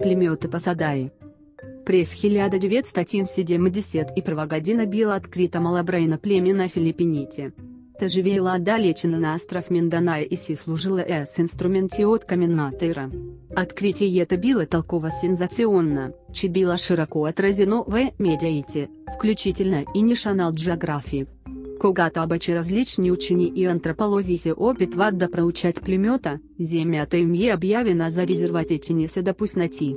племёти посадаї. Прес 1970 і провогодина біла відкрита малобрейна племя на Філіппініті. Та живіла далечина на остров Минданай и си служила с инструментиотками натыра. Открытие это было толково сенсационно, че было широко отразено в медиаите, включительно и National Geographic. Когато обаче различни учени и антрополози се опитват да проучать племета, земята им е обявена за резерватите не се допуснати.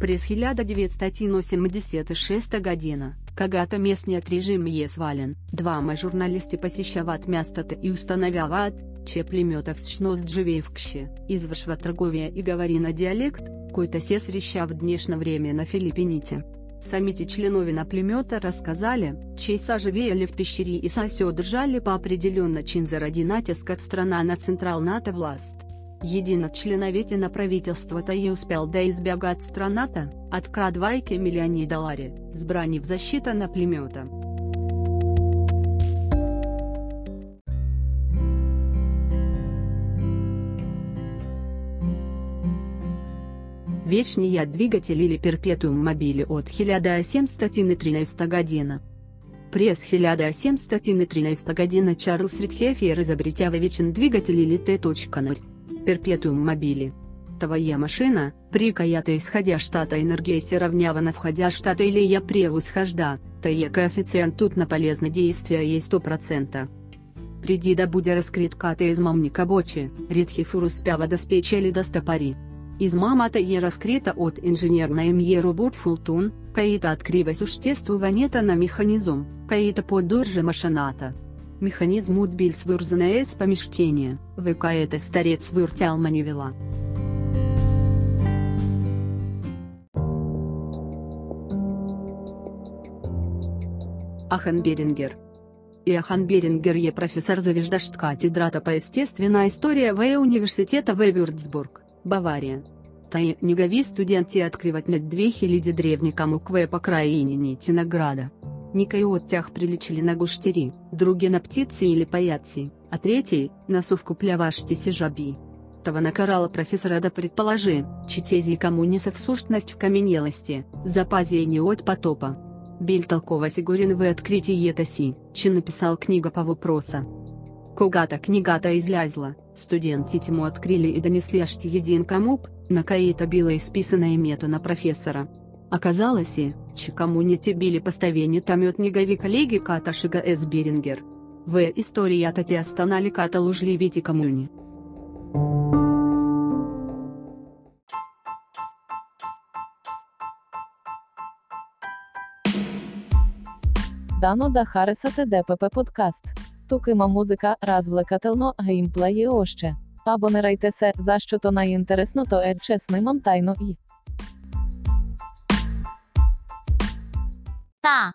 През 1986 година, когато местният режим е свален, двама журналисти посещават мястото и установяват, че племета всъщност живее в кще, извършва търговия и говори на диалект, който се среща в днешно време на Филиппините. Самите членове на племета рассказали, че са живеели в пещере и са се удержали по определенно чин заради натиск от страна на централната власт. Един от членовете на правителството и успел да избягать страната, открадвайки миллиони долларов, сбрани в защита на племета. Вечния двигатель или перпетуум мобили от 1713 година. Прес 1713 година Чарльз Ридхефер изобретява вечен двигатель или Т.0. Перпетуум мобили. Твоя машина, при която исходящата енергия се равнява на входящата или я превосхожда, то е коэффициент тут на полезное действие е 100%. Приди да буде разкрит ката измамника Бочи, Ридхефур успява да спечели достопари. Измамата е разкрита от инженерна МЕ робот Фултун, каита открива существуванието на механизм, каита поддържа машината. Механизм отбил свързане с помещение, векаете старец въртял манивела. Ахан Берингер Иохан Берингер е профессор завеждашт катедрата по естественной истории в университета в Вюрцбург, Бавария. Та й негові студенти откривать над 2000 древникам укве по краине Тинограда. Никой оттях приличили на гуштери, други на птицы или паяцы, а третий – на сувку плявашти сижаби. Того накарала профессора да предположи, читези коммунисов сущность в каменелости, запазие от потопа. Биль толково сигурен в открытии етаси, чи написал книга по вопроса. Когато книгата излязла, студенти тему открыли и донесли аж един комуп, на каита била исписанное мето на профессора. Оказалось, че коммуните били поставени тамет негови коллеги Каташига С. Берингер. В истории тати останали ката лужливите коммуни. Дано да Харесате ДПП подкаст. Тукима музика, развлекательно, геймплей і още. Або не райте за що то найінтересно, то е чеснимам тайно і. Та.